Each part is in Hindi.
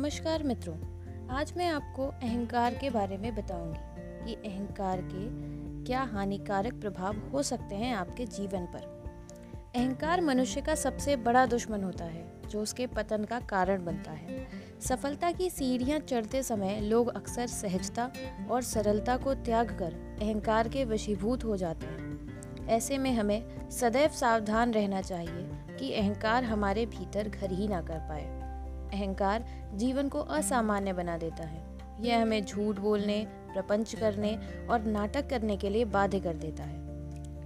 नमस्कार मित्रों, आज मैं आपको अहंकार के बारे में बताऊँगी। कि अहंकार के क्या हानिकारक प्रभाव हो सकते हैं आपके जीवन पर? अहंकार मनुष्य का सबसे बड़ा दुश्मन होता है, जो उसके पतन का कारण बनता है। सफलता की सीढ़ियाँ चढ़ते समय लोग अक्सर सहजता और सरलता को त्याग कर अहंकार के वशीभूत हो जाते हैं। ऐसे में हमें सदैव सावधान रहना चाहिए कि अहंकार हमारे भीतर घर ही ना कर पाए। अहंकार जीवन को असामान्य बना देता है। यह हमें झूठ बोलने, प्रपंच करने और नाटक करने के लिए बाध्य कर देता है।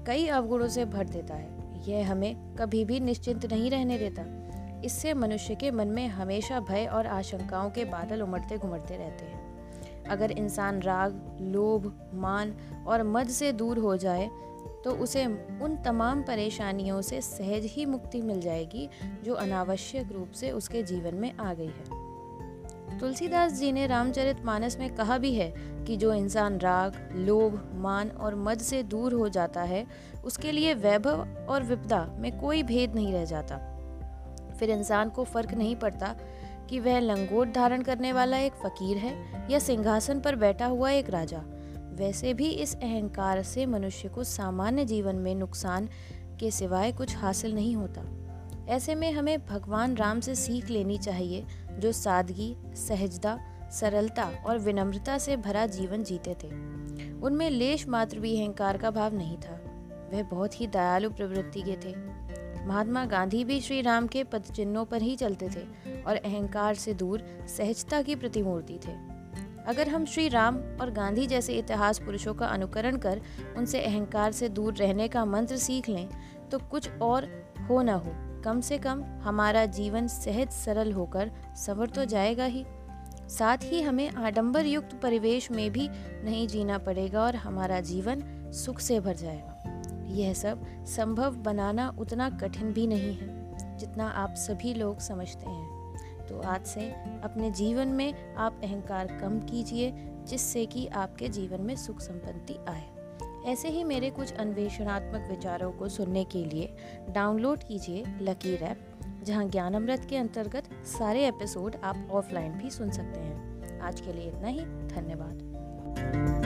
कई अवगुणों से भर देता है। यह हमें कभी भी निश्चिंत नहीं रहने देता। इससे मनुष्य के मन में हमेशा भय और आशंकाओं के बादल उमड़ते घुमड़ते रहते हैं। अगर इंसान राग, लोभ, मान और मद से दूर हो जाए तो उसे उन तमाम परेशानियों से सहज ही मुक्ति मिल जाएगी, जो अनावश्यक रूप से उसके जीवन में आ गई है। तुलसीदास जी ने रामचरित मानस में कहा भी है कि जो इंसान राग, लोभ, मान और मद से दूर हो जाता है, उसके लिए वैभव और विपदा में कोई भेद नहीं रह जाता। फिर इंसान को फ़र्क नहीं पड़ता कि वह लंगोट धारण करने वाला एक फकीर है या सिंहासन पर बैठा हुआ एक राजा। वैसे भी इस अहंकार से मनुष्य को सामान्य जीवन में नुकसान के सिवाय कुछ हासिल नहीं होता। ऐसे में हमें भगवान राम से सीख लेनी चाहिए, जो सादगी, सहजता, सरलता और विनम्रता से भरा जीवन जीते थे। उनमें लेश मात्र भी अहंकार का भाव नहीं था। वह बहुत ही दयालु प्रवृत्ति के थे। महात्मा गांधी भी श्री राम के पद चिन्हों पर ही चलते थे और अहंकार से दूर सहजता की प्रतिमूर्ति थे। अगर हम श्री राम और गांधी जैसे इतिहास पुरुषों का अनुकरण कर उनसे अहंकार से दूर रहने का मंत्र सीख लें तो कुछ और हो ना हो। कम से कम हमारा जीवन सहज सरल होकर सवर तो जाएगा ही। साथ ही हमें आडंबर युक्त परिवेश में भी नहीं जीना पड़ेगा और हमारा जीवन सुख से भर जाएगा। यह सब संभव बनाना उतना कठिन भी नहीं है, जितना आप सभी लोग समझते हैं। तो आज से अपने जीवन में आप अहंकार कम कीजिए, जिससे कि आपके जीवन में सुख संपत्ति आए। ऐसे ही मेरे कुछ अन्वेषणात्मक विचारों को सुनने के लिए डाउनलोड कीजिए लकी रैप जहाँ ज्ञान अमृत के अंतर्गत सारे एपिसोड आप ऑफलाइन भी सुन सकते हैं। आज के लिए इतना ही, धन्यवाद।